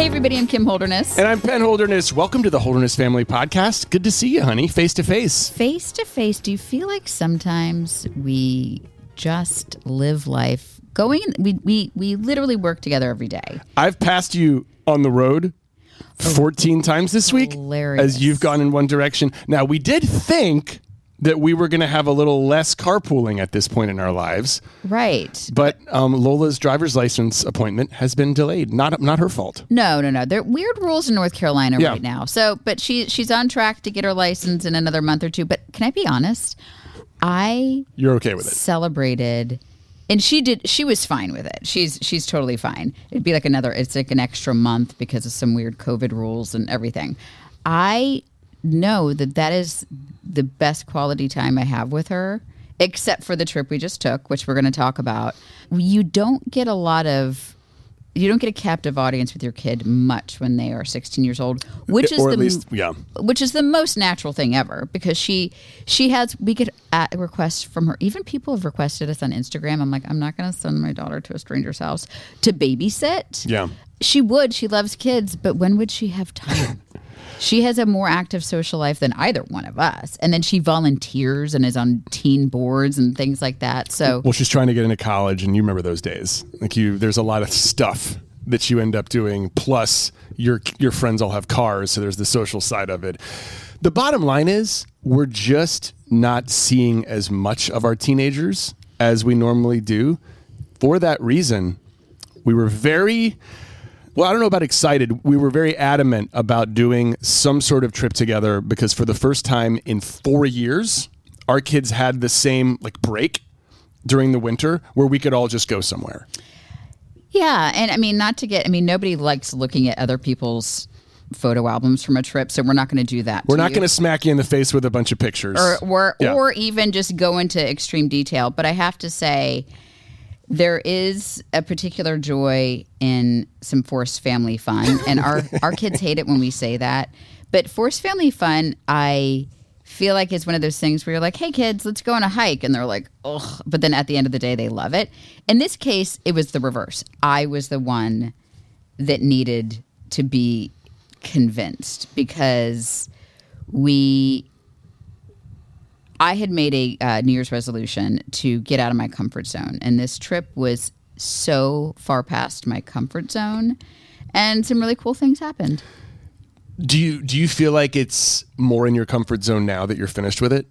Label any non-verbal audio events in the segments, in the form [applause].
Hey, everybody, I'm Kim Holderness. And I'm Penn Holderness. Welcome to the Holderness Family Podcast. Good to see you, honey, face to face. Face to face, do you feel like sometimes we just live life going, we, we, we literally work together every day? I've passed you on the road 14 times this week Hilarious. as you've gone in one direction. Now, we did think that we were going to have a little less carpooling at this point in our lives, Right. but um, Lola's driver's license appointment has been delayed. Not not her fault. No, no, no. There are weird rules in North Carolina Yeah. right now. So, but she she's on track to get her license in another month or two. But can I be honest? I You're okay with it. celebrated and she did she was fine with it she's she's totally fine it'd be like another it's like an extra month because of some weird covid rules and everything i know that that is the best quality time i have with her except for the trip we just took which we're going to talk about. You don't get a lot of you don't get a captive audience with your kid much when they are 16 years old which is or the least, yeah. which is the most natural thing ever because she she has we get requests from her. Even people have requested us on instagram. I'm like i'm not going to send my daughter to a stranger's house to babysit. Yeah. she would. She loves kids but when would she have time she has a more active social life than either one of us and then she volunteers and is on teen boards and things like that so Well, she's trying to get into college, and you remember those days. Like you, there's a lot of stuff that you end up doing. Plus, your your friends all have cars, so there's the social side of it. The bottom line is, we're just not seeing as much of our teenagers as we normally do. For that reason, we were very well, I don't know about excited. We were very adamant about doing some sort of trip together because for the first time in four years, our kids had the same like break during the winter where we could all just go somewhere. Yeah, and I mean, not to get, I mean, nobody likes looking at other people's photo albums from a trip, so we're not going to do that. We're not going to smack you in the face with a bunch of pictures. or or, Yeah. or even just go into extreme detail. But I have to say, there is a particular joy in some forced family fun, and our [laughs] our kids hate it when we say that. But forced family fun, I feel like is one of those things where you're like, "Hey kids, let's go on a hike," and they're like, "Ugh," but then at the end of the day, they love it. In this case, it was the reverse. I was the one that needed to be convinced because we I had made a uh, New Year's resolution to get out of my comfort zone, and this trip was so far past my comfort zone, and some really cool things happened. do you do you feel like it's more in your comfort zone now that you're finished with it?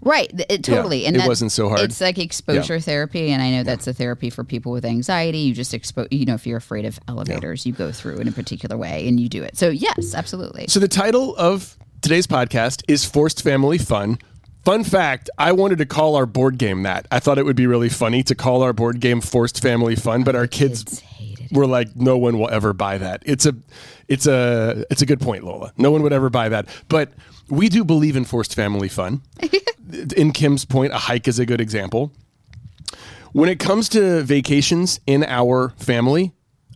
Right, it, totally. and it wasn't so hard. It's like exposure therapy, and I know that's a therapy for people with anxiety. You just expose, you know, if you're afraid of elevators, you go through in a particular way, and you do it. So yes, absolutely. So the title of today's podcast is Forced Family Fun. Fun fact, I wanted to call our board game that. I thought it would be really funny to call our board game Forced Family Fun, but our kids, Kids were like no one will ever buy that. It's a it's a it's a good point, Lola. No one would ever buy that. But we do believe in forced family fun. [laughs] in Kim's point, a hike is a good example. When it comes to vacations in our family,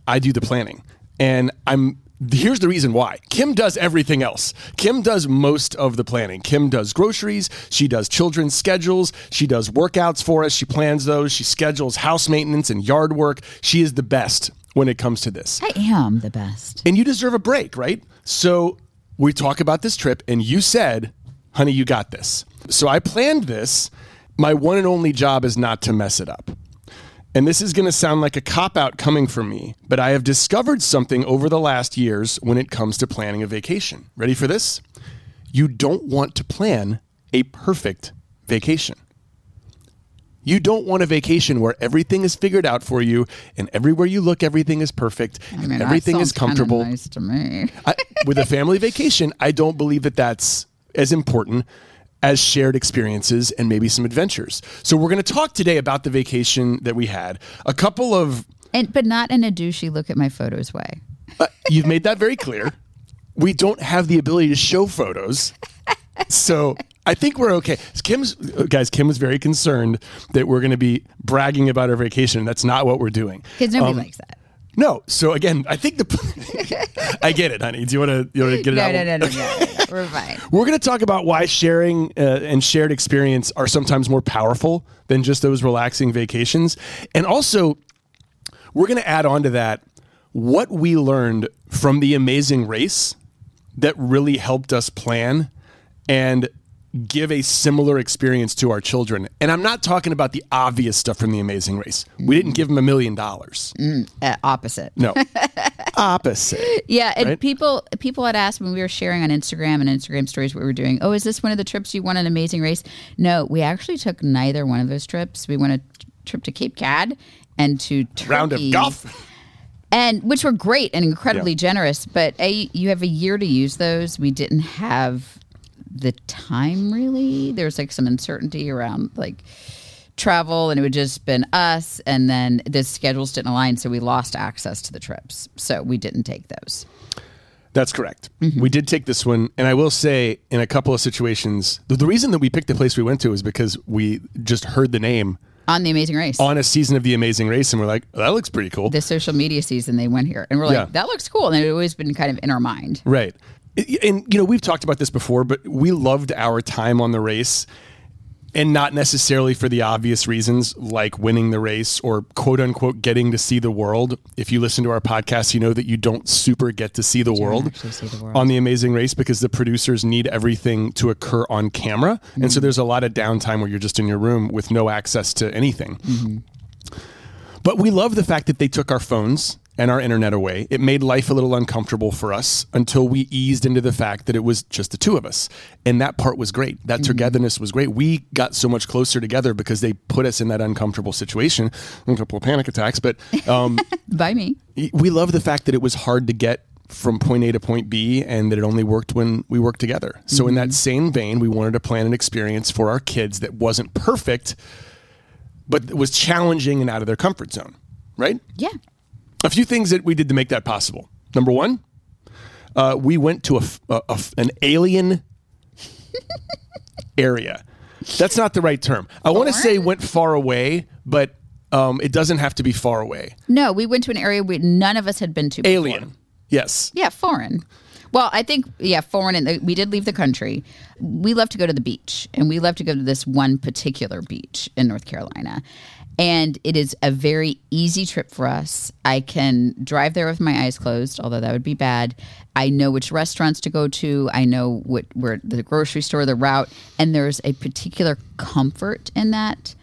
I do the planning. And I'm here's the reason why. Kim does everything else. Kim does most of the planning. Kim does groceries, she does children's schedules, she does workouts for us, she plans those, she schedules house maintenance and yard work. She is the best when it comes to this. I am the best. And you deserve a break, right? So we talk about this trip, and you said, honey, you got this. So I planned this. My one and only job is not to mess it up. And this is going to sound like a cop out coming from me, but I have discovered something over the last years when it comes to planning a vacation. Ready for this? You don't want to plan a perfect vacation. You don't want a vacation where everything is figured out for you and everywhere you look, everything is perfect and I mean, that everything is comfortable. Nice to me. I, with a family vacation, I don't believe that that's as important as shared experiences and maybe some adventures. So we're going to talk today about the vacation that we had. A couple of And but not in a douchey look at my photos way. uh, you've made that very clear. We don't have the ability to show photos. So I think we're okay. Kim's guys, Kim was very concerned that we're going to be bragging about our vacation. That's not what we're doing. Because nobody Um, likes that. No. So again, I think the [laughs] I get it, honey. Do you want to you want to get it No, out? no, no, no, no. We're fine. We're going to talk about why sharing uh, and shared experience are sometimes more powerful than just those relaxing vacations. And also, we're going to add on to that what we learned from the amazing race that really helped us plan and give a similar experience to our children. And I'm not talking about the obvious stuff from the amazing race. We didn't give them a million dollars. Uh, opposite. No. [laughs] Opposite. Yeah, and Right? people people had asked when we were sharing on Instagram and Instagram stories what we were doing. Oh, is this one of the trips you won an amazing race? No, we actually took neither one of those trips. We went a trip to Cape Cod and to Turkey, Round of golf. and which were great and incredibly Yeah. generous. But a you have a year to use those. We didn't have the time really. There's like some uncertainty around like travel and it would just been us and then the schedules didn't align so we lost access to the trips so we didn't take those That's correct. Mm-hmm. We did take this one, and I will say, in a couple of situations, the, the reason that we picked the place we went to is because we just heard the name on the amazing race on a season of The Amazing Race, and we're like, that looks pretty cool. the social media season they went here and we're like Yeah. that looks cool and it had always been kind of in our mind Right. And, you know, we've talked about this before, but we loved our time on the race and not necessarily for the obvious reasons like winning the race or quote unquote getting to see the world. If you listen to our podcast, you know that you don't super get to see the world see the world. on the amazing race because the producers need everything to occur on camera. And so mm-hmm. there's a lot of downtime where you're just in your room with no access to anything. Mm-hmm. But we love the fact that they took our phones and our internet away. It made life a little uncomfortable for us until we eased into the fact that it was just the two of us. And that part was great. That togetherness was great. We got so much closer together because they put us in that uncomfortable situation. A couple of panic attacks, but um, [laughs] by me we love the fact that it was hard to get from point A to point B and that it only worked when we worked together. So in that same vein, we wanted to plan an experience for our kids that wasn't perfect, but was challenging and out of their comfort zone, right? yeah A few things that we did to make that possible. Number one, uh, we went to a, a- a an alien [laughs] area. That's not the right term. I want to say went far away, but um, it doesn't have to be far away. no we went to an area we none of us had been to before. Alien. Yes. Yeah, foreign. Well, I think yeah, foreign. And we did leave the country. We love to go to the beach, and we love to go to this one particular beach in North Carolina. And it is a very easy trip for us. I can drive there with my eyes closed, although that would be bad. I know which restaurants to go to. I know what where the grocery store, the route, and there's a particular comfort in that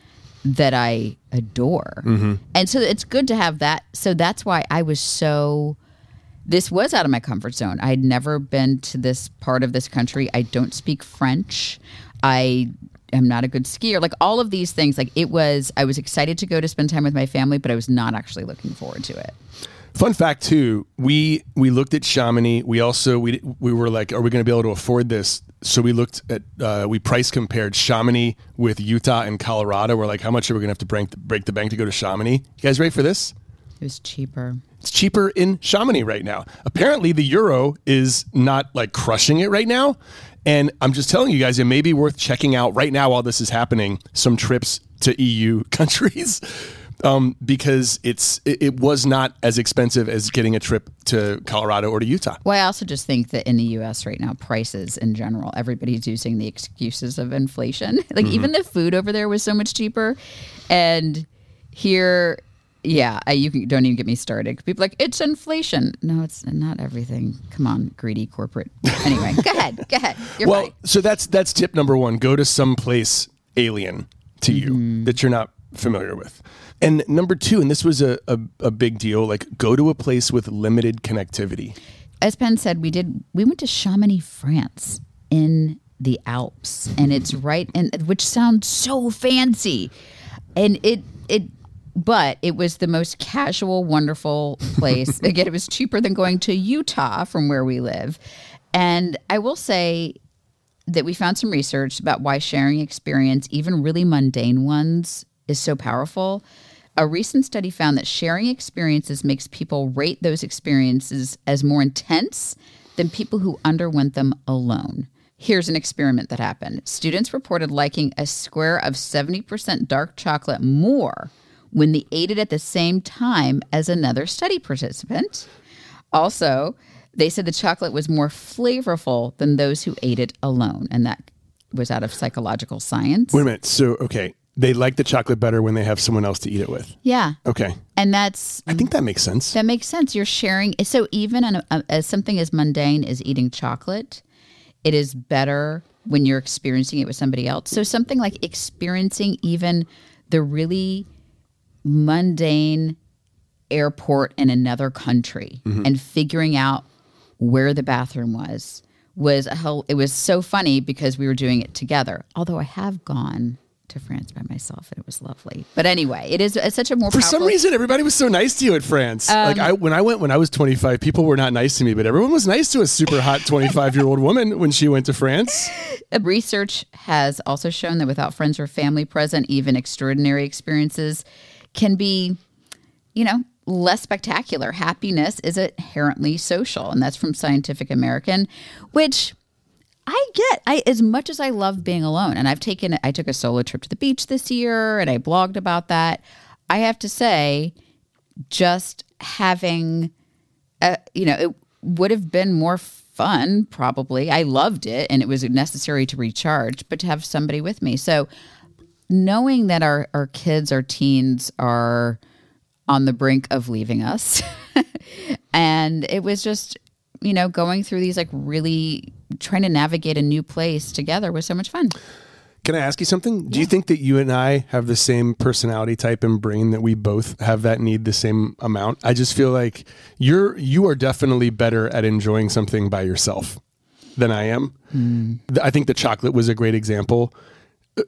that I adore. Mm-hmm. And so it's good to have that. So that's why I was so this was out of my comfort zone. I'd never been to this part of this country. I don't speak French. I am not a good skier. Like all of these things, like it was, I was excited to go to spend time with my family, but I was not actually looking forward to it. Fun fact too, we we looked at Chamonix. We also we we were like, are we going to be able to afford this? So we looked at uh, we price compared Chamonix with Utah and Colorado. We're like, how much are we going to have to break break the bank to go to Chamonix? You guys ready for this? It was cheaper. It's cheaper in Chamonix right now. Apparently, the euro is not like crushing it right now. And I'm just telling you guys, it may be worth checking out right now while this is happening. Some trips to EU [laughs] countries. Um, because it's it, it was not as expensive as getting a trip to Colorado or to Utah. Well, I also just think that in the US right now, prices in general, everybody's using the excuses of inflation. [laughs] Like even the food over there was so much cheaper. And here, yeah, I, you can, don't even get me started. People are like, it's inflation. No, it's not everything. Come on, greedy corporate. Anyway, go [laughs] ahead. Go ahead. You're Well, right. so that's that's tip number one. Go to some place alien to Mm-hmm. you that you're not familiar with. And number two, and this was a, a, a big deal, like go to a place with limited connectivity. as Penn said, we did. We went to Chamonix, France, in the Alps, and it's right in which sounds so fancy, and it it. But it was the most casual, wonderful place. [laughs] Again, it was cheaper than going to Utah from where we live. And I will say that we found some research about why sharing experience, even really mundane ones, is so powerful. A recent study found that sharing experiences makes people rate those experiences as more intense than people who underwent them alone. Here's an experiment that happened. Students reported liking a square of 70% dark chocolate more when they ate it at the same time as another study participant. Also, they said the chocolate was more flavorful than those who ate it alone, and that was out of psychological science. Wait a minute. So, okay, They like the chocolate better when they have someone else to eat it with. Yeah. Okay. And that's I think that makes sense. That makes sense. You're sharing. So even on a, as something as mundane as eating chocolate, it is better when you're experiencing it with somebody else. So something like experiencing even the really mundane airport in another country and figuring out where the bathroom was was a hell it was so funny because we were doing it together. Although I have gone to France by myself and it was lovely. But anyway, it is it's such a more For some reason, everybody was so nice to you at France. Um, like I, when I went when I was 25, people were not nice to me, but everyone was nice to a super hot 25 year old woman when she went to France. [laughs] Research has also shown that without friends or family present, even extraordinary experiences can be, you know, less spectacular. Happiness is inherently social, and that's from Scientific American, which I get. I as much as I love being alone, and I've taken I took a solo trip to the beach this year, and I blogged about that. I have to say, just having uh, you know, it would have been more fun, probably. I loved it and it was necessary to recharge, but to have somebody with me. So, knowing that our, our kids, our teens are on the brink of leaving us, [laughs] and it was just, you know, going through these like really trying to navigate a new place together was so much fun. Can I ask you something? Do you think that you and I have the same personality type and brain that we both have that need the same amount? I just feel like you're you are definitely better at enjoying something by yourself than I am. Hmm. Th- I think the chocolate was a great example.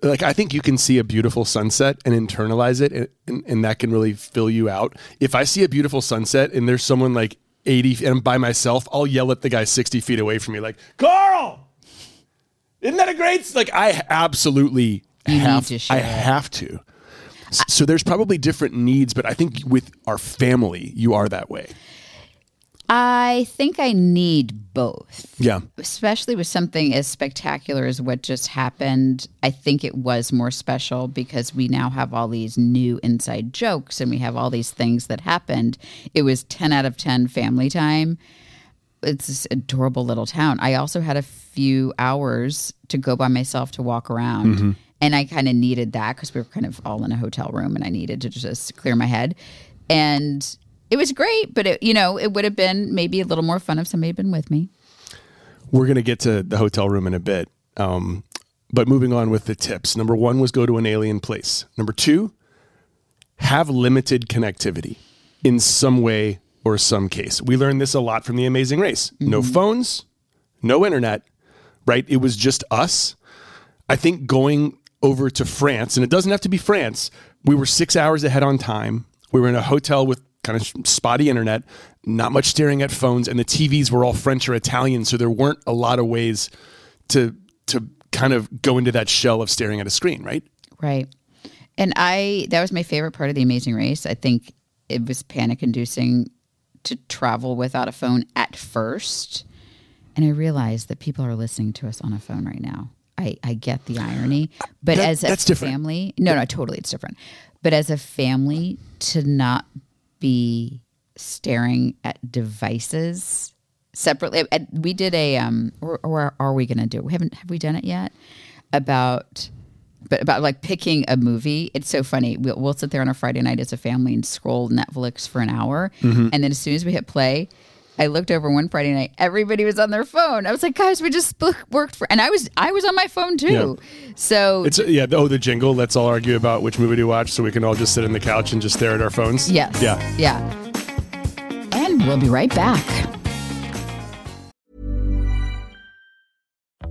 Like I think you can see a beautiful sunset and internalize it and, and, and that can really fill you out. If I see a beautiful sunset and there's someone like 80 and I'm by myself, I'll yell at the guy 60 feet away from me like, "Carl, isn't that a great? Like I absolutely have. to I have to. So there's probably different needs, but I think with our family, you are that way. I think I need both. Yeah. especially with something as spectacular as what just happened, I think it was more special because we now have all these new inside jokes and we have all these things that happened. It was 10 out of 10 family time. It's this adorable little town. I also had a few hours to go by myself to walk around. Mm-hmm. And I kind of needed that because we were kind of all in a hotel room and I needed to just clear my head. And it was great, but it, you know, it would have been maybe a little more fun if somebody had been with me. We're going to get to the hotel room in a bit. Um, but moving on with the tips. Number one was go to an alien place. Number two, have limited connectivity in some way or some case. We learned this a lot from the amazing race. No phones, no internet, right? It was just us. I think going over to France, and it doesn't have to be France, we were six hours ahead on time. We were in a hotel with kind of spotty internet, not much staring at phones, and the TVs were all French or Italian, so there weren't a lot of ways to to kind of go into that shell of staring at a screen, right? Right. And I that was my favorite part of the amazing race. I think it was panic inducing to travel without a phone at first. And I realized that people are listening to us on a phone right now. I, I get the irony. But That- as a that's different. family no, no, totally it's different. But as a family to not be staring at devices separately. and We did a um or, or are we gonna do? It? We haven't have we done it yet? About but about like picking a movie, it's so funny. We'll, we'll sit there on a Friday night as a family and scroll Netflix for an hour, Mm-hmm. and then as soon as we hit play, I looked over one Friday night. Everybody was on their phone. I was like, guys, we just worked for, and I was I was on my phone too. So It's yeah. Oh, the jingle. Let's all argue about which movie to watch, so we can all just sit on the couch and just stare at our phones. yes, Yeah. yeah. And we'll be right back.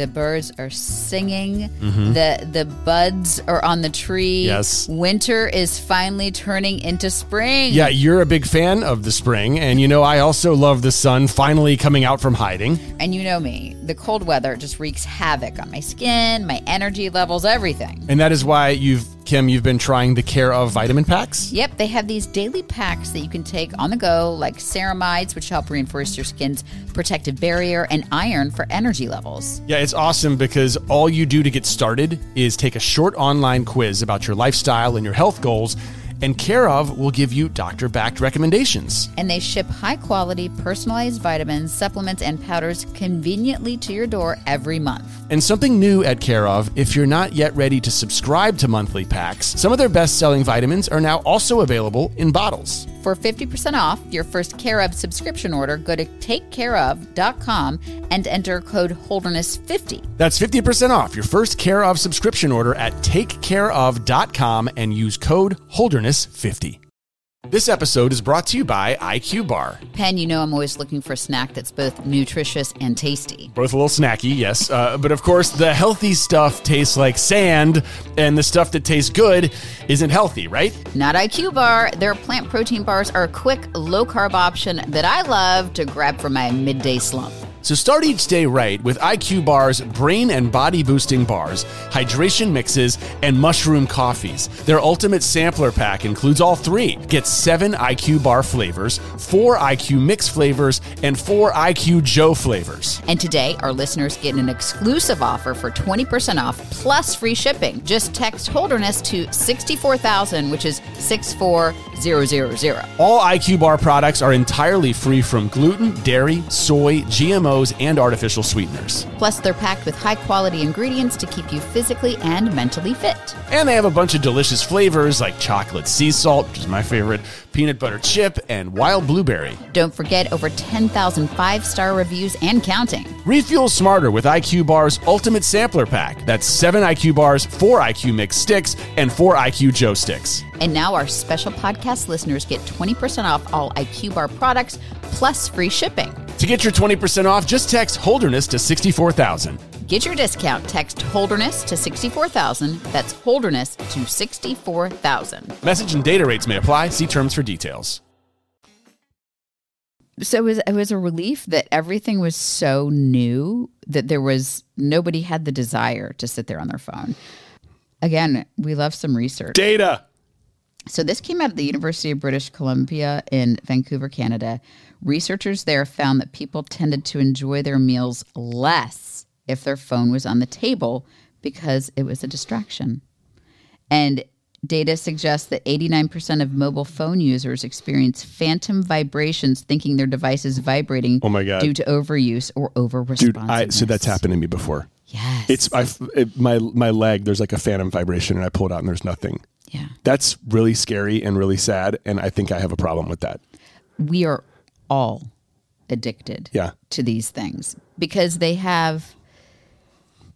The birds are singing. Mm-hmm. The the buds are on the tree. Yes. Winter is finally turning into spring. Yeah, you're a big fan of the spring, and you know I also love the sun finally coming out from hiding. And you know me, the cold weather just wreaks havoc on my skin, my energy levels, everything. And that is why you've Kim, you've been trying the Care of vitamin packs. Yep, they have these daily packs that you can take on the go, like ceramides, which help reinforce your skin's protective barrier, and iron for energy levels. Yeah, it's awesome because all you do to get started is take a short online quiz about your lifestyle and your health goals and Care of will give you doctor backed recommendations. And they ship high quality, personalized vitamins, supplements, and powders conveniently to your door every month. And something new at Care of if you're not yet ready to subscribe to monthly packs, some of their best selling vitamins are now also available in bottles. For 50% off your first Care of subscription order, go to takecareof.com and enter code Holderness50. That's 50% off your first Care of subscription order at takecareof.com and use code Holderness50. This episode is brought to you by IQ Bar. Penn, you know I'm always looking for a snack that's both nutritious and tasty. Both a little snacky, yes. Uh, but of course, the healthy stuff tastes like sand, and the stuff that tastes good isn't healthy, right? Not IQ Bar. Their plant protein bars are a quick, low carb option that I love to grab for my midday slump. So start each day right with IQ Bar's brain and body boosting bars, hydration mixes, and mushroom coffees. Their ultimate sampler pack includes all three. Get seven IQ Bar flavors, four IQ Mix flavors, and four IQ Joe flavors. And today, our listeners get an exclusive offer for 20% off plus free shipping. Just text Holderness to 64000, which is 64000. All IQ Bar products are entirely free from gluten, dairy, soy, GMO, GMOs, and artificial sweeteners. Plus, they're packed with high quality ingredients to keep you physically and mentally fit. And they have a bunch of delicious flavors like chocolate sea salt, which is my favorite, peanut butter chip, and wild blueberry. Don't forget over 10,000 five star reviews and counting. Refuel smarter with IQ Bar's Ultimate Sampler Pack. That's seven IQ bars, four IQ Mix sticks, and four IQ Joe sticks. And now our special podcast listeners get 20% off all IQ Bar products plus free shipping. To get your 20% off, just text Holderness to 64,000. Get your discount. Text Holderness to 64,000. That's Holderness to 64,000. Message and data rates may apply. See terms for details. So it was, it was a relief that everything was so new that there was nobody had the desire to sit there on their phone. Again, we love some research. Data. So this came out of the University of British Columbia in Vancouver, Canada. Researchers there found that people tended to enjoy their meals less if their phone was on the table because it was a distraction. And data suggests that 89% of mobile phone users experience phantom vibrations thinking their device is vibrating oh my God. due to overuse or over Dude, I, so that's happened to me before. Yes. It's I, it, my my leg. There's like a phantom vibration, and I pull it out, and there's nothing. Yeah. That's really scary and really sad, and I think I have a problem with that. We are all addicted yeah. to these things because they have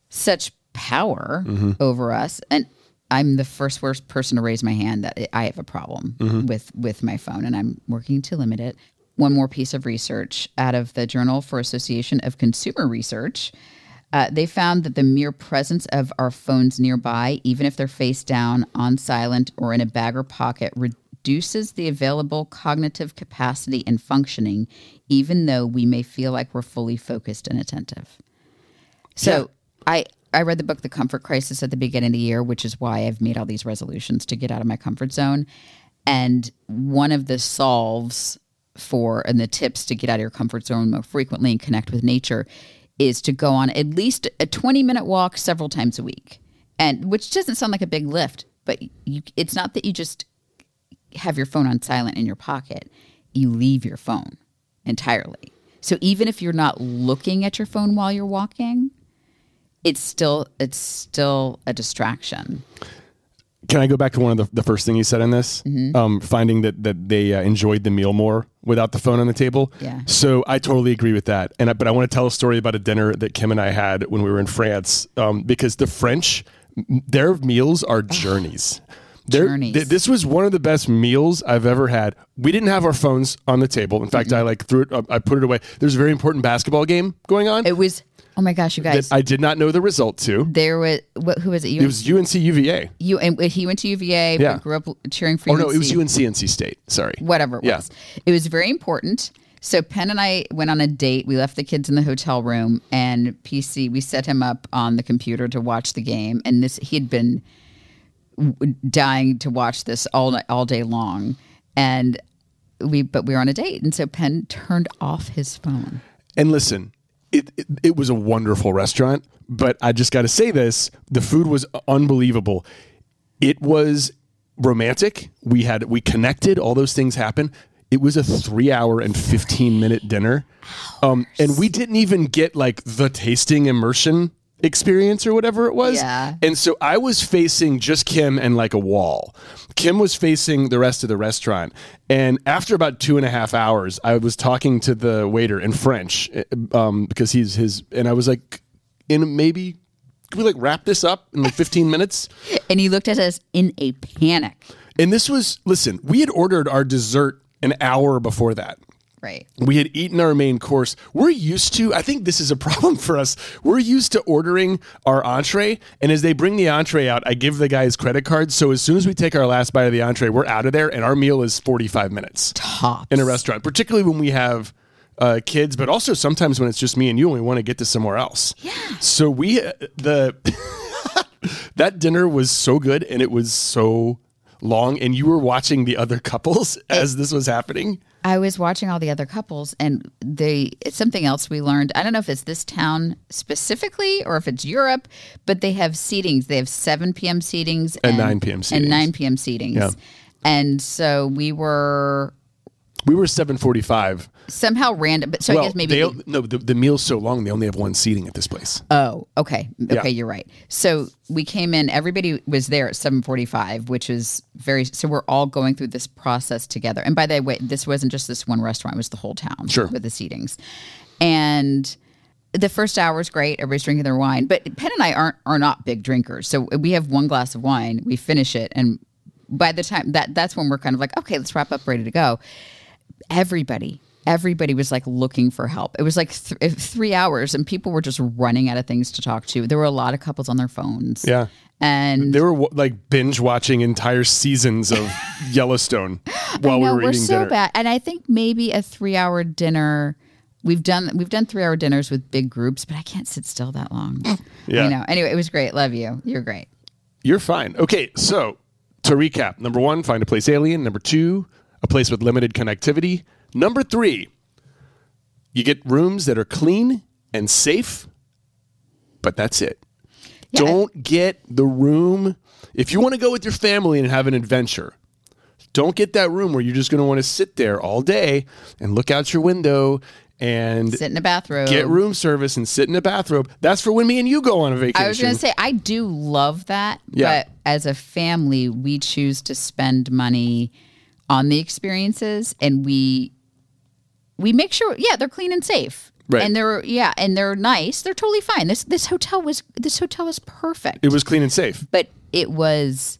such power mm-hmm. over us and I'm the first worst person to raise my hand that I have a problem mm-hmm. with with my phone and I'm working to limit it. One more piece of research out of the Journal for Association of Consumer Research. Uh, they found that the mere presence of our phones nearby, even if they're face down, on silent, or in a bag or pocket, re- reduces the available cognitive capacity and functioning, even though we may feel like we're fully focused and attentive. So yeah. I I read the book The Comfort Crisis at the beginning of the year, which is why I've made all these resolutions to get out of my comfort zone. And one of the solves for and the tips to get out of your comfort zone more frequently and connect with nature is to go on at least a 20 minute walk several times a week. And which doesn't sound like a big lift, but you, it's not that you just have your phone on silent in your pocket, you leave your phone entirely. So even if you're not looking at your phone while you're walking, it's still it's still a distraction. Can I go back to one of the, the first thing you said in this? Mm-hmm. Um, finding that that they uh, enjoyed the meal more without the phone on the table. Yeah. So I totally agree with that. And I, but I want to tell a story about a dinner that Kim and I had when we were in France, um, because the French, their meals are [sighs] journeys. There, th- this was one of the best meals I've ever had. We didn't have our phones on the table. In fact, mm-hmm. I like threw it. Uh, I put it away. There's a very important basketball game going on. It was. Oh my gosh, you guys! I did not know the result to. There was what? Who was it? it was UNC UVA. You and he went to UVA. Yeah. Grew up cheering for. Oh UNC. no, it was UNC and NC State. Sorry. Whatever it was. It was very important. So Penn and I went on a date. We left the kids in the hotel room, and PC. We set him up on the computer to watch the game, and this he had been dying to watch this all night, all day long, and we but we were on a date, and so Penn turned off his phone. And listen, it, it it was a wonderful restaurant, but I just got to say this: the food was unbelievable. It was romantic. We had we connected. All those things happened. It was a three hour and fifteen minute dinner, um, and we didn't even get like the tasting immersion experience or whatever it was. Yeah. And so I was facing just Kim and like a wall. Kim was facing the rest of the restaurant. And after about two and a half hours, I was talking to the waiter in French um, because he's his, and I was like, in maybe, can we like wrap this up in like 15 minutes? [laughs] And he looked at us in a panic. And this was, listen, we had ordered our dessert an hour before that. Right. We had eaten our main course. We're used to, I think this is a [laughs] problem for us. We're used to ordering our entree. And as they bring the entree out, I give the guy his credit card. So as soon as we take our last bite of the entree, we're out of there. And our meal is 45 minutes Tops. in a restaurant, particularly when we have uh, kids, but also sometimes when it's just me and you and we want to get to somewhere else. Yeah. So we, uh, the, [laughs] that dinner was so good and it was so long. And you were watching the other couples [laughs] as this was happening. I was watching all the other couples, and they it's something else we learned. I don't know if it's this town specifically or if it's Europe, but they have seatings. They have seven p.m. seatings And 9 p.m. and nine p.m. seatings. Yeah. And so we were We were 745. somehow random, but so I guess maybe they, they- no, the, the meal's so long they only have one seating at this place. Oh, okay. Okay, Yeah. you're right. So we came in, everybody was there at 745, which is very so we're all going through this process together. And by the way, this wasn't just this one restaurant, it was the whole town Sure. with the seatings. And the first hour is great, everybody's drinking their wine. But Penn and I aren't are not big drinkers. So we have one glass of wine, we finish it, and by the time that that's when we're kind of like, okay, let's wrap up, ready to go everybody everybody was like looking for help it was like th- three hours and people were just running out of things to talk to there were a lot of couples on their phones Yeah. and They were wa- like binge watching entire seasons of [laughs] Yellowstone while we were, we're eating so dinner. bad and i think maybe a three hour dinner we've done we've done three hour dinners with big groups but i can't sit still that long eh. Yeah. i know anyway it was great love you you're great You're fine. Okay, so to recap number one, find a place alien. Number two, a place with limited connectivity. Number three, you get rooms that are clean and safe, but that's it. Yeah, Don't get the room. If you want to go with your family and have an adventure, don't get that room where you're just going to want to sit there all day and look out your window and sit in a bathroom get room service and sit in a bathrobe. That's for when me and you go on a vacation. I was going to say I do love that, Yeah. but as a family, we choose to spend money on the experiences, and we we make sure, yeah, they're clean and safe, Right. and they're yeah, and they're nice. They're totally fine. This this hotel was this hotel was perfect, it was clean and safe. but it was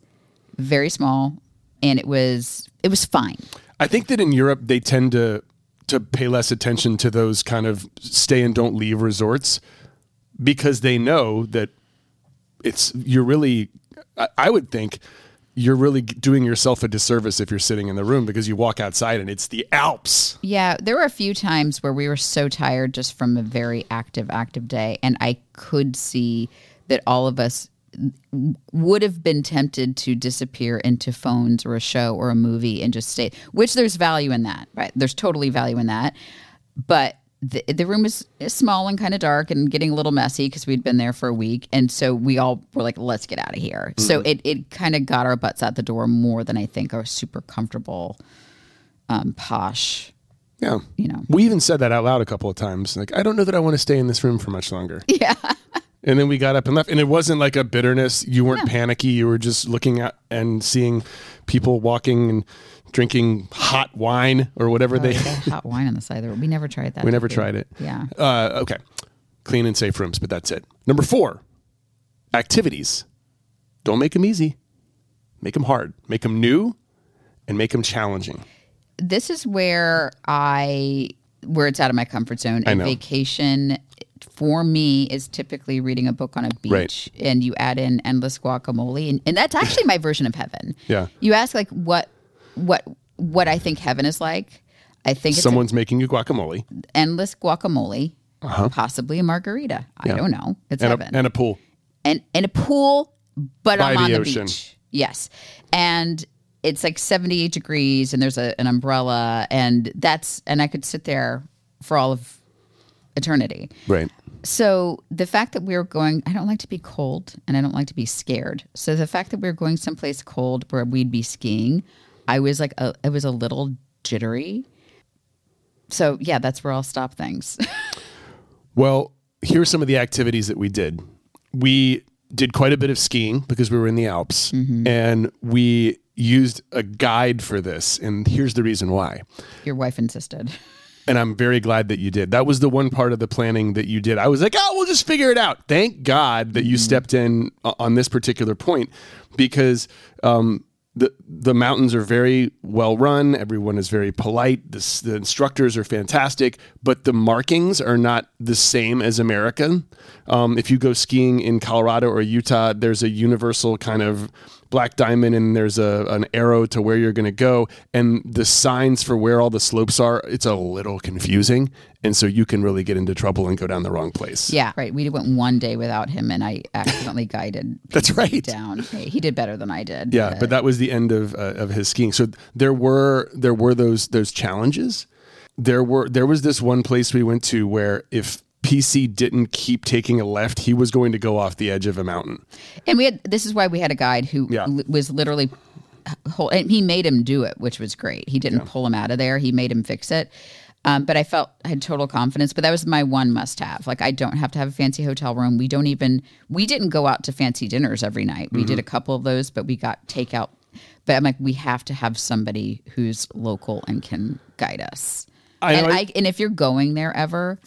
very small, and it was it was fine. I think that in Europe they tend to to pay less attention to those kind of stay and don't leave resorts because they know that it's you're really I, I would think you're really doing yourself a disservice if you're sitting in the room because you walk outside and it's the Alps. Yeah, there were a few times where we were so tired just from a very active, active day, and I could see that all of us would have been tempted to disappear into phones or a show or a movie and just stay. Which there's value in that, right? There's totally value in that, but. The, the room was small and kind of dark and getting a little messy because we'd been there for a week. And so we all were like, let's get out of here. So it, it kind of got our butts out the door more than I think our super comfortable, um, posh Yeah. you know. We even said that out loud a couple of times. Like, I don't know that I want to stay in this room for much longer. [laughs] Yeah. And then we got up and left. And it wasn't like a bitterness. You weren't panicky. You were just looking at and seeing people walking and drinking hot wine or whatever they. They [laughs] hot wine on the side of the road. We never tried that. we never tried it. Yeah. Uh, okay. Clean and safe rooms, but that's it. Number four, activities. Don't make them easy. Make them hard. Make them new and make them challenging. This is where I where it's out of my comfort zone. I A know. vacation for me is typically reading a book on a beach Right. and you add in endless guacamole and, and that's actually my version of heaven. Yeah. You ask like what what what I think heaven is like. I think it's Someone's making you guacamole endless guacamole, possibly a margarita. I Uh-huh. Don't know. It's and heaven. a, and a pool. and and a pool, but By I'm on the beach. Yes. And it's like 78 degrees and there's a, an umbrella and that's and I could sit there for all of eternity. Right. So the fact that we are going, I don't like to be cold and I don't like to be scared. So the fact that we are going someplace cold where we'd be skiing, I was like, a, it was a little jittery. So yeah, that's where I'll stop things. [laughs] Well, here's some of the activities that we did. We did quite a bit of skiing because we were in the Alps, and we used a guide for this. And here's the reason why. Your wife insisted. [laughs] And I'm very glad that you did. That was the one part of the planning that you did. I was like, oh, we'll just figure it out. Thank God that you stepped in on this particular point because um, the the mountains are very well run. Everyone is very polite. The, the instructors are fantastic, but the markings are not the same as American. Um, if you go skiing in Colorado or Utah, there's a universal kind of black diamond and there's a an arrow to where you're going to go and the signs for where all the slopes are it's a little confusing and so you can really get into trouble and go down the wrong place Yeah, right. We went one day without him, and I accidentally guided. [laughs] That's right. Down. Hey, he did better than I did. yeah but that was the end of uh, of his skiing so there were there were those those challenges there were there was this one place we went to where if PC didn't keep taking a left, he was going to go off the edge of a mountain. And we had. This is why we had a guide who Yeah. li- was literally. Whole, and he made him do it, which was great. He didn't pull him out of there. He made him fix it. Um, but I felt I had total confidence. But that was my one must have. Like I don't have to have a fancy hotel room. We don't even. We didn't go out to fancy dinners every night. We Mm-hmm. did a couple of those, but we got takeout. But I'm like, we have to have somebody who's local and can guide us. I and know- I and if you're going there ever,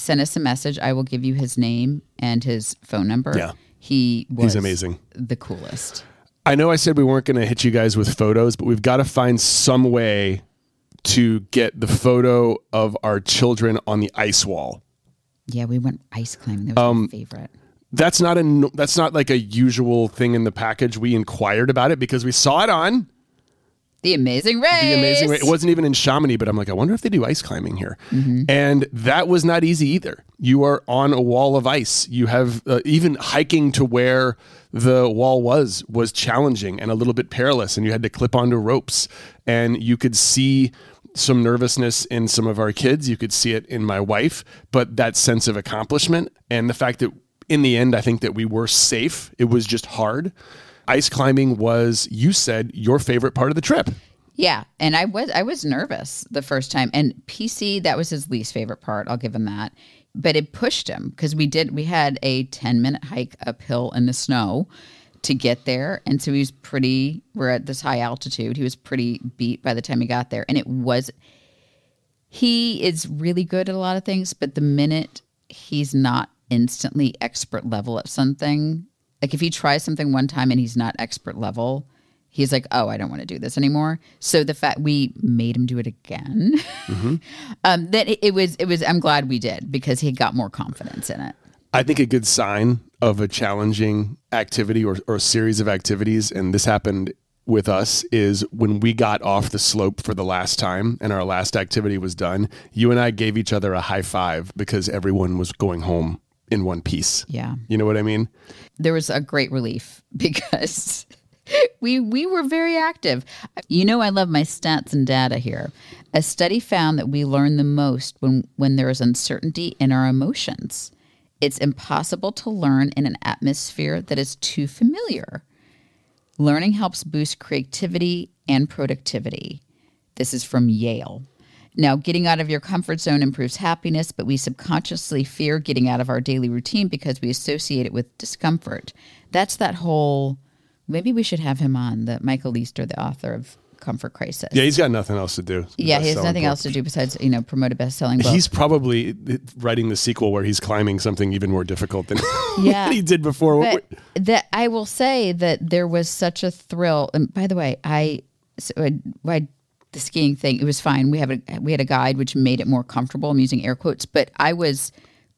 send us a message. I will give you his name and his phone number. Yeah. He was amazing. The coolest. I know I said we weren't going to hit you guys with photos, but we've got to find some way to get the photo of our children on the ice wall. Yeah, we went ice climbing. That was Um, my favorite. That's not a that's not like a usual thing in the package. We inquired about it because we saw it on The Amazing Race. the amazing. Ra- It wasn't even in Chamonix, but I'm like, I wonder if they do ice climbing here. And that was not easy either. You are on a wall of ice. You have uh, even hiking to where the wall was was challenging and a little bit perilous, and you had to clip onto ropes. And you could see some nervousness in some of our kids. You could see it in my wife, but that sense of accomplishment and the fact that in the end, I think that we were safe. It was just hard. Ice climbing was, you said, your favorite part of the trip. Yeah, and I was I was nervous the first time, and PC that was his least favorite part. I'll give him that, but it pushed him because we did we had a ten minute hike uphill in the snow to get there, and so he was pretty. We're at this high altitude. He was pretty beat by the time he got there, and it was. He is really good at a lot of things, but the minute he's not instantly expert level at something, like if he tries something one time and he's not expert level, he's like, "Oh, I don't want to do this anymore." So the fact we made him do it again, [laughs] um, that it, it was it was. I'm glad we did because he got more confidence in it. I think a good sign of a challenging activity or, or series of activities, and this happened with us, is when we got off the slope for the last time and our last activity was done, you and I gave each other a high five because everyone was going home in one piece. Yeah. You know what I mean? there was a great relief [laughs] because we we were very active. You know I love my stats and data here. A study found that we learn the most when when there is uncertainty in our emotions. It's impossible to learn in an atmosphere that is too familiar. Learning helps boost creativity and productivity. This is from Yale. Now, getting out of your comfort zone improves happiness, but we subconsciously fear getting out of our daily routine because we associate it with discomfort. That's that whole. Maybe we should have him on, the Michael Easter, the author of Comfort Crisis. Yeah, he's got nothing else to do. Yeah, he has nothing book. else to do besides you know promote a best-selling book. He's probably writing the sequel where he's climbing something even more difficult than [laughs] Yeah. he did before. but that I will say that there was such a thrill. And by the way, I, so I, I the skiing thing it was fine. We have a we had a guide which made it more comfortable. I'm using air quotes, but I was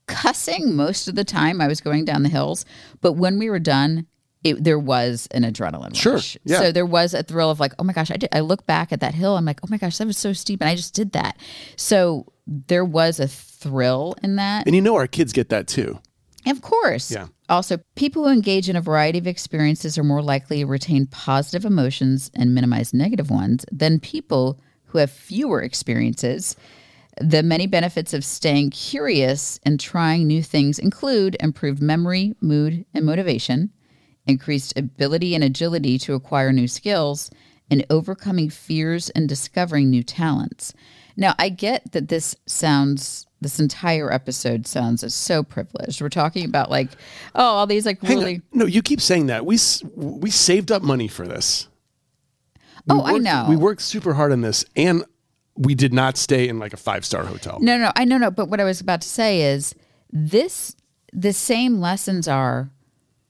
cussing most of the time. I was going down the hills, but when we were done. It, there was an adrenaline Sure, rush. yeah. So there was a thrill of like, oh my gosh, I did. I look back at that hill. I'm like, oh my gosh, that was so steep, and I just did that. So there was a thrill in that. and you know our kids get that too. Of course. Yeah. Also, people who engage in a variety of experiences are more likely to retain positive emotions and minimize negative ones than people who have fewer experiences. The many benefits of staying curious and trying new things include improved memory, mood, and motivation, increased ability and agility to acquire new skills, and overcoming fears and discovering new talents. Now, I get that this sounds, this entire episode sounds so privileged. We're talking about like, oh, all these like Hang really. on. No, you keep saying that. We we saved up money for this. We Oh, I know. We worked super hard on this, and we did not stay in like a five star hotel. No, no, I know, no. But what I was about to say is this: the same lessons are,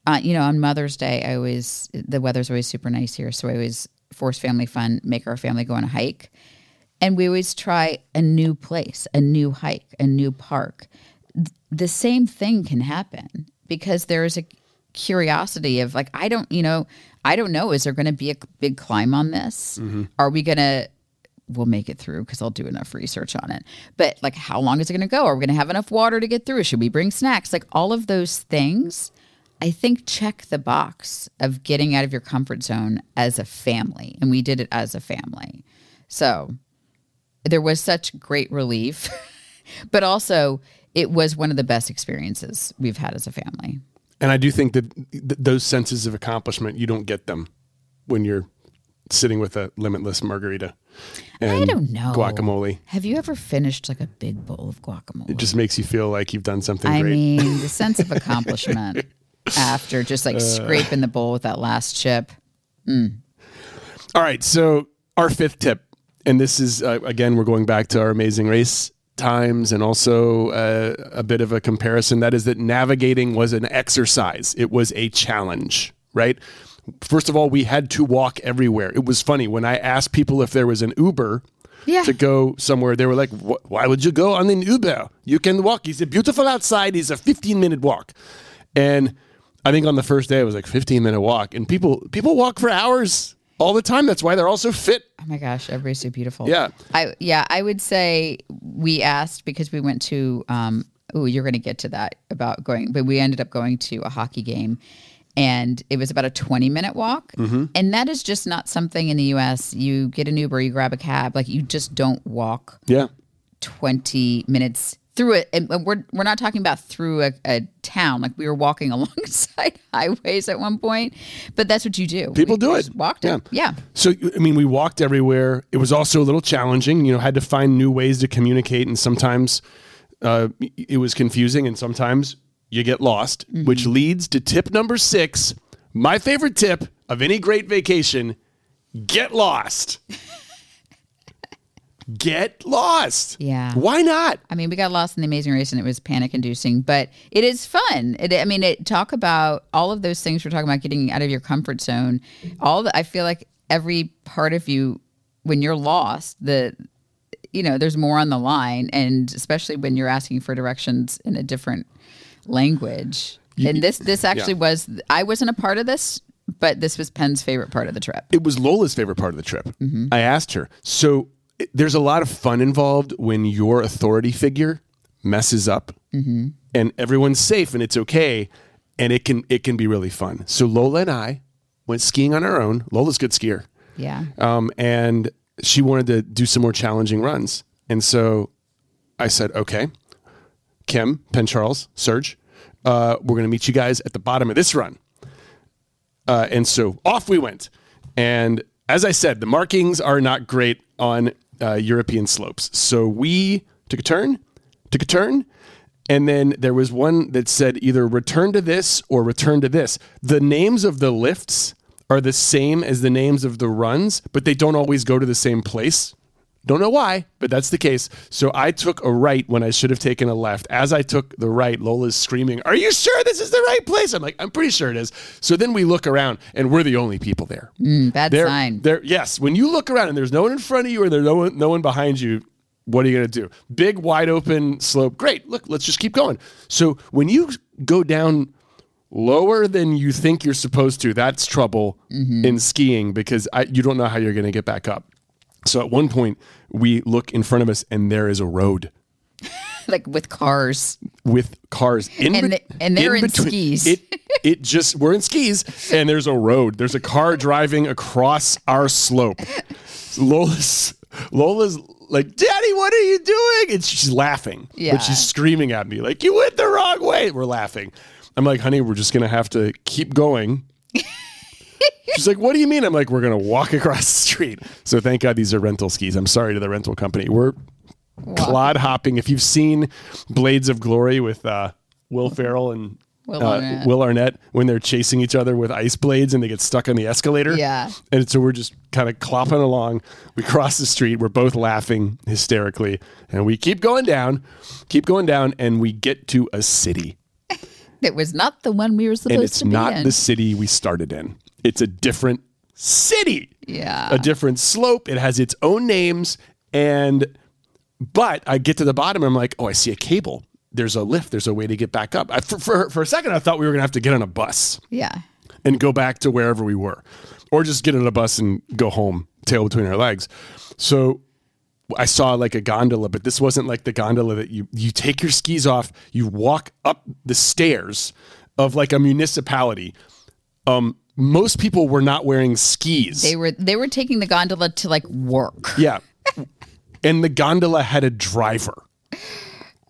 uh, you know, on Mother's Day. I always the weather's always super nice here, so I always force family fun, make our family go on a hike, and we always try a new place, a new hike, a new park. The same thing can happen because there is a curiosity of like I don't, you know, I don't know. Is there going to be a big climb on this? Mm-hmm. Are we going to we'll make it through because I'll do enough research on it. But like, how long is it going to go? Are we going to have enough water to get through? Should we bring snacks? Like all of those things, I think check the box of getting out of your comfort zone as a family. And we did it as a family. So there was such great relief, [laughs] but also it was one of the best experiences we've had as a family. And I do think that th- those senses of accomplishment you don't get them when you're sitting with a limitless margarita and I don't know. guacamole. Have you ever finished like a big bowl of guacamole? It just makes you feel like you've done something I great. mean, the [laughs] sense of accomplishment after just Uh. like scraping the bowl with that last chip. All right, so our fifth tip, and this is uh, again we're going back to our amazing race times and also uh, a bit of a comparison. That is that navigating was an exercise. It was a challenge, right? First of all, we had to walk everywhere. It was funny when I asked people if there was an Uber Yeah. to go somewhere. They were like, "Why would you go on an Uber? You can walk. It's a beautiful outside. It's a 15 minute walk." And I think on the first day it was like 15 minute walk, and people people walk for hours all the time. That's why they're all so fit. Oh my gosh, everybody's so beautiful. Yeah. I yeah, I would say we asked because we went to um oh, you're gonna get to that about going but we ended up going to a hockey game and it was about a 20 minute walk Mm-hmm. and that is just not something in the US you get an Uber you grab a cab like you just don't walk Yeah. 20 minutes through it and we're we're not talking about through a, a town like we were walking [laughs] alongside highways at one point but that's what you do People We do it. walked it yeah So I mean, we walked everywhere. It was also a little challenging. You know, had to find new ways to communicate, and sometimes uh, it was confusing, and sometimes you get lost. Which leads to tip number six. My favorite tip of any great vacation: get lost. [laughs] get lost. Yeah. Why not? I mean, we got lost in the Amazing Race, and it was panic-inducing, but it is fun. It, I mean, it talk about all of those things we're talking about, getting out of your comfort zone. All the, I feel like every part of you, when you're lost, the you know, there's more on the line, and especially when you're asking for directions in a different language. and this, this actually was. I wasn't a part of this, but this was Penn's favorite part of the trip. it was Lola's favorite part of the trip. Mm-hmm. I asked her. So there's a lot of fun involved when your authority figure messes up and everyone's safe and it's okay and it can it can be really fun. So Lola and I went skiing on our own. Lola's a good skier. Yeah. Um, and she wanted to do some more challenging runs. And so I said, okay, Kim, Penn Charles, Serge, uh, we're going to meet you guys at the bottom of this run. Uh, and so off we went. And as I said, the markings are not great on uh, European slopes. So we took a turn, took a turn, and then there was one that said either return to this or return to this. The names of the lifts are the same as the names of the runs, but they don't always go to the same place. Don't know why, but that's the case. So I took a right when I should have taken a left. As I took the right, Lola's screaming, Are you sure this is the right place? I'm like, I'm pretty sure it is. So then we look around and we're the only people there. Mm, bad There, sign. there. Yes, when you look around and there's no one in front of you or there's no one, no one behind you, what are you going to do? Big, wide open slope. Great. Look, let's just keep going. So when you go down lower than you think you're supposed to, that's trouble mm-hmm. in skiing because I, you don't know how you're going to get back up. So at one point, we look in front of us and there is a road. [laughs] like with cars. with cars in And bet- they- and they're in skis. It it just we're in skis and there's a road. There's a car driving across our slope. Lola's Lola's like, Daddy, what are you doing? And she's laughing. Yeah. But she's screaming at me, like, you went the wrong way. We're laughing. I'm like, honey, we're just gonna have to keep going. She's like, "What do you mean?" I'm like, "We're gonna walk across the street." So thank God these are rental skis. I'm sorry to the rental company. We're clod hopping. If you've seen Blades of Glory with uh, Will Ferrell and Will uh, Arnett. Will Arnett when they're chasing each other with ice blades and they get stuck on the escalator. Yeah. And so we're just kind of clopping along. We cross the street. We're both laughing hysterically. And we keep going down, keep going down, and we get to a city. [laughs] It was not the one we were supposed to. And it's not the city we started in, it's a different city. yeah. a different slope. It has its own names. And, but I get to the bottom and I'm like, oh, I see a cable. There's a lift. There's a way to get back up. I, for, for, for a second, I thought we were going to have to get on a bus yeah. and go back to wherever we were, or just get on a bus and go home, tail between our legs. So I saw like a gondola, but this wasn't like the gondola that you you take your skis off, you walk up the stairs of like a municipality. Um, most people were not wearing skis. They were they were taking the gondola to like work. Yeah. and the gondola had a driver.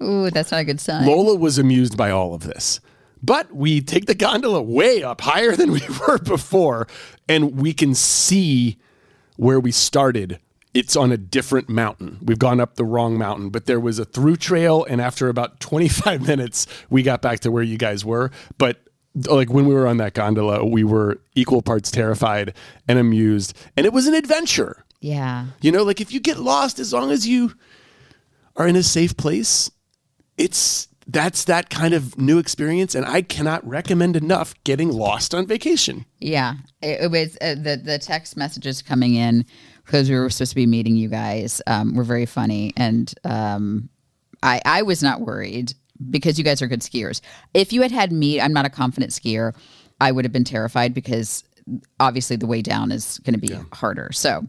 Ooh, that's not a good sign. Lola was amused by all of this. But we take the gondola way up higher than [laughs] we were before, and we can see where we started. It's on a different mountain. We've gone up the wrong mountain, but there was a through trail, and after about 25 [laughs] minutes, we got back to where you guys were. But like when we were on that gondola, we were equal parts terrified and amused, and it was an adventure. yeah. You know, like if you get lost, as long as you are in a safe place, it's that's that kind of new experience. And I cannot recommend enough getting lost on vacation. Yeah, it, it was uh, the the text messages coming in because we were supposed to be meeting you guys um, were very funny, and um, I I was not worried because you guys are good skiers. If you had had me, I'm not a confident skier. I would have been terrified because obviously the way down is going to be harder. So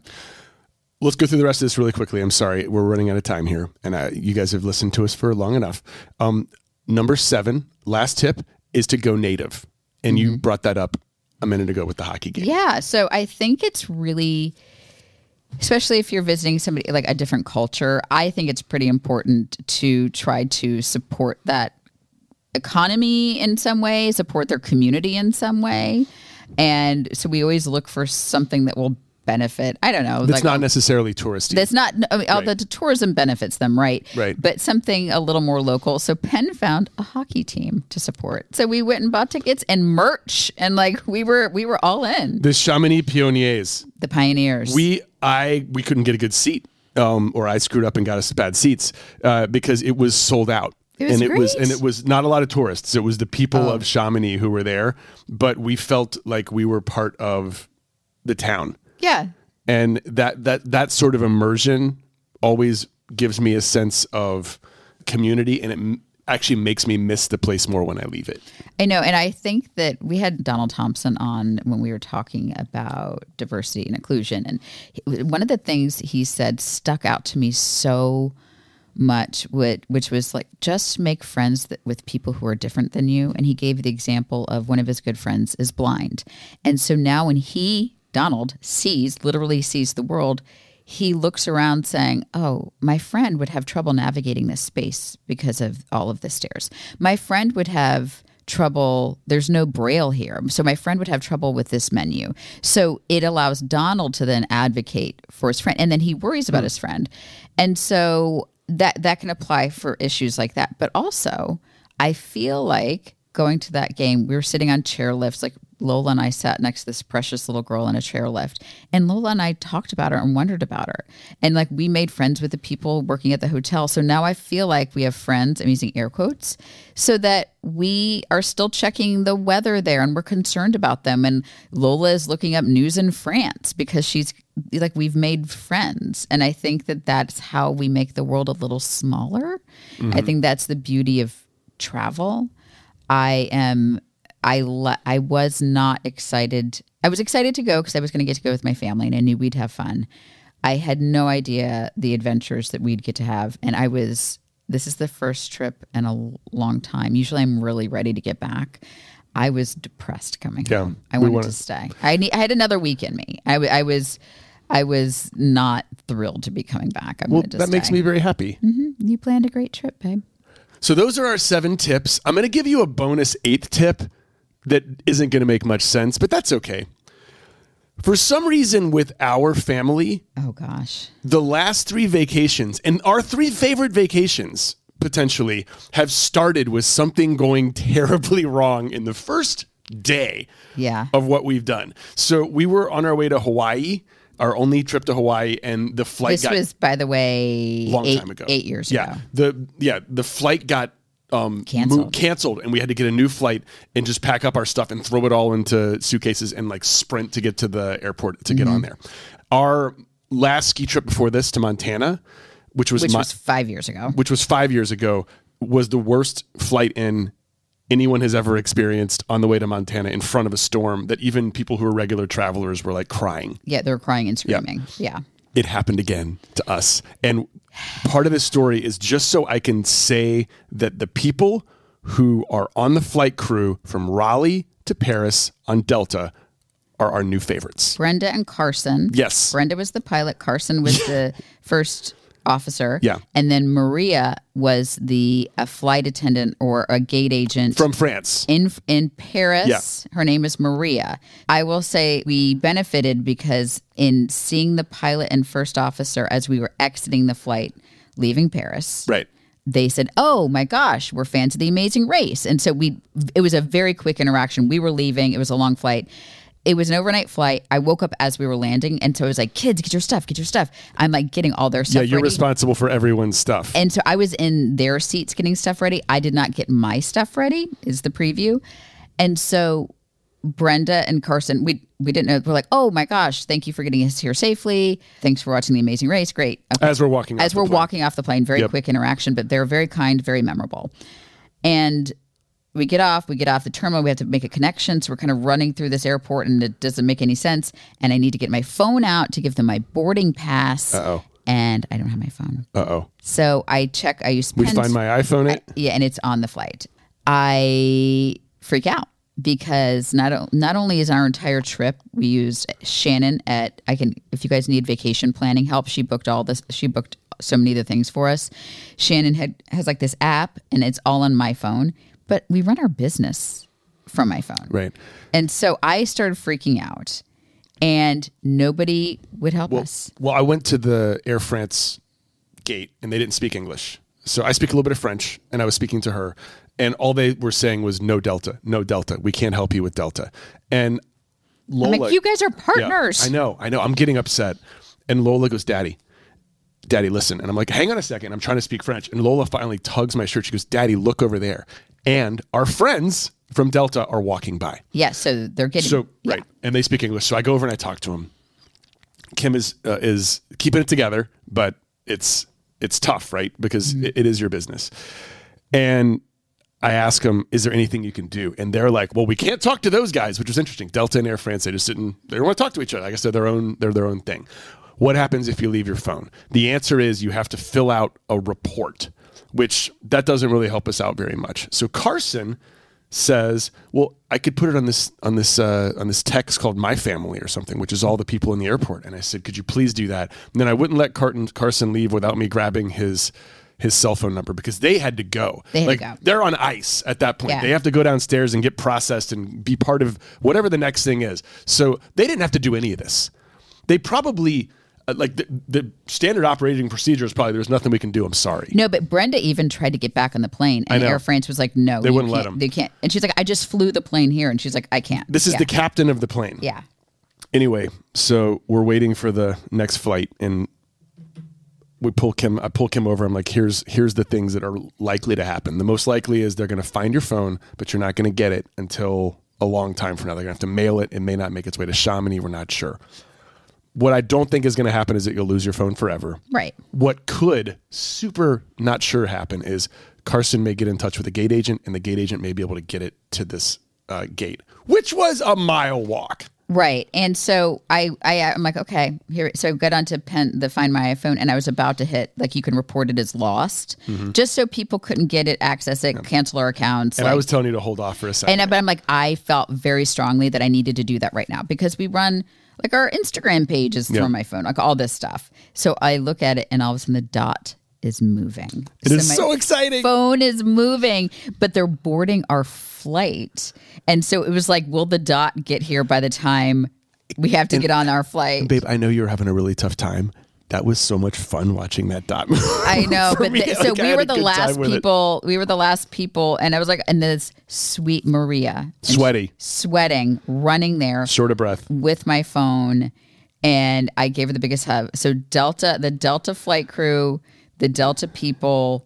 Let's go through the rest of this really quickly. I'm sorry, we're running out of time here, and uh, you guys have listened to us for long enough. Um, number seven, last tip is to go native, and you brought that up a minute ago with the hockey game. Yeah. So I think it's really, especially if you're visiting somebody like a different culture, I think it's pretty important to try to support that economy in some way, support their community in some way. And so we always look for something that will benefit. I don't know. It's like, not necessarily touristy. that's not, I mean, although the tourism benefits them, right? Right. But something a little more local. So Penn found a hockey team to support. So we went and bought tickets and merch, and like we were, we were all in the Chamonix Pioneers. the Pioneers. We I we couldn't get a good seat, um, or I screwed up and got us bad seats uh, because it was sold out. It was and it was and it was not a lot of tourists. It was the people Oh. of Chamonix who were there, but we felt like we were part of the town, yeah. and that that that sort of immersion always gives me a sense of community, and it actually makes me miss the place more when I leave it. I know, and I think that we had Donald Thompson on when we were talking about diversity and inclusion, and he- one of the things he said stuck out to me so much, which, which was like just make friends that, with people who are different than you. And he gave the example of one of his good friends is blind, and so now when he Donald sees literally sees the world. He looks around saying, Oh, my friend would have trouble navigating this space because of all of the stairs. My friend would have trouble there's no braille here so my friend would have trouble with this menu so it allows donald to then advocate for his friend and then he worries about hmm. his friend and so that that can apply for issues like that but also i feel like going to that game we were sitting on chairlifts like lola and i sat next to this precious little girl in a chairlift and lola and i talked about her and wondered about her. And like we made friends with the people working at the hotel. So now i feel like we have friends i'm using air quotes so that we are still checking the weather there and we're concerned about them. And lola is looking up news in france because she's like we've made friends. And i think that that's how we make the world a little smaller. I mm-hmm. think that's the beauty of travel. I am i le- i was not excited i was excited to go because i was going to get to go with my family and i knew we'd have fun i had no idea the adventures that we'd get to have and i was this is the first trip in a long time. Usually, I'm really ready to get back. I was depressed coming Yeah, home. I we wanted wanna- stay. I need, I had another week in me. I, w- I was I was not thrilled to be coming back. I Well, wanted to that makes me very happy. Mm-hmm. You planned a great trip, babe. So those are our seven tips. I'm going to give you a bonus eighth tip that isn't going to make much sense, but that's okay. For some reason, with our family, Oh gosh. the last three vacations and our three favorite vacations potentially have started with something going [laughs] terribly wrong in the first day Yeah. of what we've done. So we were on our way to Hawaii, our only trip to Hawaii, and the flight This was, by the way, long eight, time ago. eight years yeah, ago. the yeah the flight got um Canceled. mo- canceled, and we had to get a new flight and just pack up our stuff and throw it all into suitcases and like sprint to get to the airport to Mm-hmm. get on there. Our last ski trip before this to Montana, which was Which my, was five years ago. which was five years ago, was the worst flight in anyone has ever experienced on the way to Montana in front of a storm that even people who are regular travelers were like crying Yeah, they were crying and screaming. Yeah. it happened again to us. And part of this story is just so I can say that the people who are on the flight crew from Raleigh to Paris on Delta are our new favorites. Brenda and Carson. Yes. Brenda was the pilot. Carson was [laughs] the first officer. Yeah. And then Maria was the a flight attendant or a gate agent From France. in in Paris. Yeah. Her name is Maria. I will say we benefited because in seeing the pilot and first officer as we were exiting the flight, leaving Paris, Right. they said, "Oh my gosh, we're fans of the Amazing Race," and so we. It was a very quick interaction. We were leaving. It was a long flight. It was an overnight flight. I woke up as we were landing, and so I was like, "Kids, get your stuff, get your stuff." I'm like getting all their stuff. Yeah, you're ready. responsible for everyone's stuff. And so I was in their seats getting stuff ready. I did not get my stuff ready, is the preview. And so Brenda and Carson, we we didn't know. We're like, oh my gosh, thank you for getting us here safely. Thanks for watching the amazing race. Great. Okay. as we're walking As off we're plane. walking off the plane, very Yep. quick interaction, but they're very kind, very memorable. And we get off, we get off the terminal, we have to make a connection. So we're kind of running through this airport and it doesn't make any sense. And I need to get my phone out to give them my boarding pass. Uh-oh. And I don't have my phone. Uh-oh. So I check. I use We pens. find my iPhone it. yeah, and it's on the flight. I freak out because not o- not only is our entire trip we used Shannon at I can if you guys need vacation planning help she booked all this she booked so many of the things for us. Shannon had has like this app and it's all on my phone, but we run our business from my phone. Right. And so I started freaking out and nobody would help us. Well, I went to the Air France gate and they didn't speak English. So I speak a little bit of French and I was speaking to her and all they were saying was no Delta, no Delta. We can't help you with Delta. And Lola I'm like, you guys are Yeah, partners. I know, I know. I'm getting upset. And Lola goes, Daddy, Daddy, listen. And I'm like, hang on a second. I'm trying to speak French. And Lola finally tugs my shirt. She goes, Daddy, look over there. And our friends from Delta are walking by. Yeah, so they're getting So yeah. right, and they speak English. So I go over and I talk to him. Kim is uh, is keeping it together, but it's it's tough, right? Because Mm-hmm. it- it is your business. And I ask them, "Is there anything you can do?" And they're like, "Well, we can't talk to those guys," which was interesting. Delta and Air France, they just didn't. They don't want to talk to each other. I guess they're their own. They're their own thing. What happens if you leave your phone? The answer is you have to fill out a report, which that doesn't really help us out very much. So Carson says, "Well, I could put it on this on this uh, on this text called My Family or something, which is all the people in the airport." And I said, "Could you please do that?" And then I wouldn't let Carton, Carson leave without me grabbing his his cell phone number because they had to go. They had to like go. they're on ice at that point. Yeah. They have to go downstairs and get processed and be part of whatever the next thing is. So they didn't have to do any of this. They probably Uh, like the, the standard operating procedure is probably there's nothing we can do. I'm sorry. No, but Brenda even tried to get back on the plane, and. Air France was like, "No, They wouldn't let can't- They can't." And she's like, "I just flew the plane here," and she's like, "I can't." This is yeah. the captain of the plane. yeah. anyway, so we're waiting for the next flight, and we pull Kim. I pull Kim over. I'm like, here's here's the things that are likely to happen. The most likely is they're going to find your phone, but you're not going to get it until a long time from now. They're going to have to mail it. It may not make its way to Chamonix. We're not sure. What I don't think is going to happen is that you'll lose your phone forever. Right. What could super not sure happen is Carson may get in touch with the gate agent, and the gate agent may be able to get it to this uh, gate, which was a mile walk. Right. And so I, I I'm like, okay, here so I got onto Penn the find my iPhone and I was about to hit like you can report it as lost. Just so people couldn't get it, access it, cancel our accounts. And I was telling you to hold off for a second. and but I'm like, I felt very strongly that I needed to do that right now because we run like our Instagram page is Yeah. from my phone, like all this stuff. So I look at it and all of a sudden the dot is moving. It is my so exciting. Phone is moving, but they're boarding our flight. And so it was like, will the dot get here by the time we have to get on our flight? Babe, I know you're having a really tough time. That was so much fun watching that dot move. I [laughs] know, but the- so like, we were the last with it. people. We were the last people, and I was like, and this sweet Maria, Sweaty, sweating, running there short of breath. with my phone, and I gave her the biggest hug. So Delta, the Delta flight crew, the Delta people.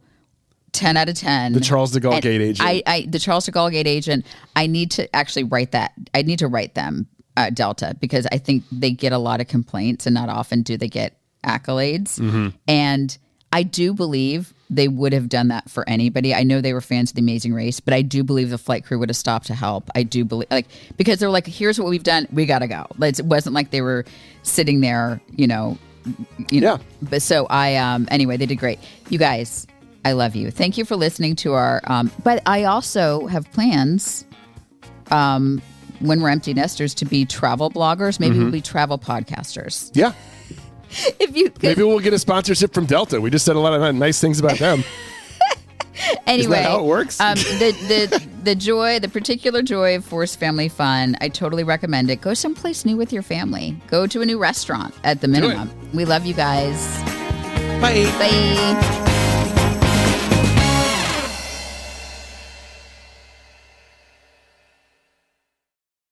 10 out of 10 The Charles de Gaulle And gate agent. I, I the charles de Gaulle gate agent i need to actually write that i need to write them uh, delta because i think they get a lot of complaints and not often do they get accolades. Mm-hmm. and i do believe they would have done that for anybody. I know they were fans of the amazing race but i do believe the flight crew would have stopped to help. I do believe like because they're like here's what we've done. We gotta go. Like, it wasn't like they were sitting there you know you know. Yeah. but so i um anyway they did great. You guys i love you. Thank you for listening to our um but i also have plans um when we're empty nesters to be travel bloggers maybe Mm-hmm. we'll be travel podcasters. Yeah. [laughs] if you could Maybe we'll get a sponsorship from Delta. We just said a lot of nice things about them. [laughs] anyway how it works? um [laughs] the the the joy the particular joy of forced family fun i totally recommend it go someplace new with your family go to a new restaurant at the minimum we love you guys Bye. bye